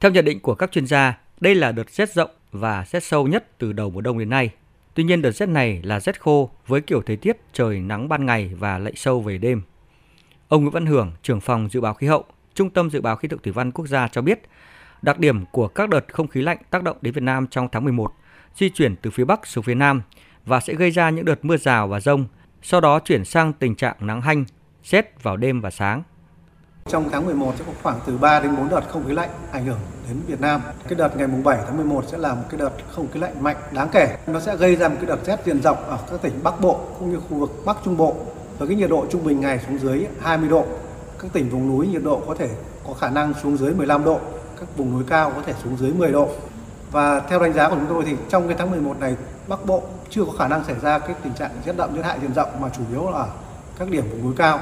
Theo nhận định của các chuyên gia, đây là đợt rét rộng và rét sâu nhất từ đầu mùa đông đến nay. Tuy nhiên đợt rét này là rét khô với kiểu thời tiết trời nắng ban ngày và lạnh sâu về đêm. Ông Nguyễn Văn Hưởng, trưởng phòng dự báo khí hậu, Trung tâm Dự báo Khí tượng Thủy văn Quốc gia cho biết, đặc điểm của các đợt không khí lạnh tác động đến Việt Nam trong tháng 11 di chuyển từ phía Bắc xuống phía Nam và sẽ gây ra những đợt mưa rào và rông, sau đó chuyển sang tình trạng nắng hanh, rét vào đêm và sáng. Trong tháng 11 sẽ có khoảng từ 3 đến 4 đợt không khí lạnh ảnh hưởng đến Việt Nam. Cái đợt ngày mùng 7 tháng 11 sẽ là một cái đợt không khí lạnh mạnh đáng kể. Nó sẽ gây ra một cái đợt rét diện rộng ở các tỉnh Bắc Bộ cũng như khu vực Bắc Trung Bộ với cái nhiệt độ trung bình ngày xuống dưới 20 độ. Các tỉnh vùng núi nhiệt độ có thể có khả năng xuống dưới 15 độ, các vùng núi cao có thể xuống dưới 10 độ. Và theo đánh giá của chúng tôi thì trong cái tháng 11 này Bắc Bộ chưa có khả năng xảy ra cái tình trạng rét đậm rét hại diện rộng mà chủ yếu là các điểm vùng núi cao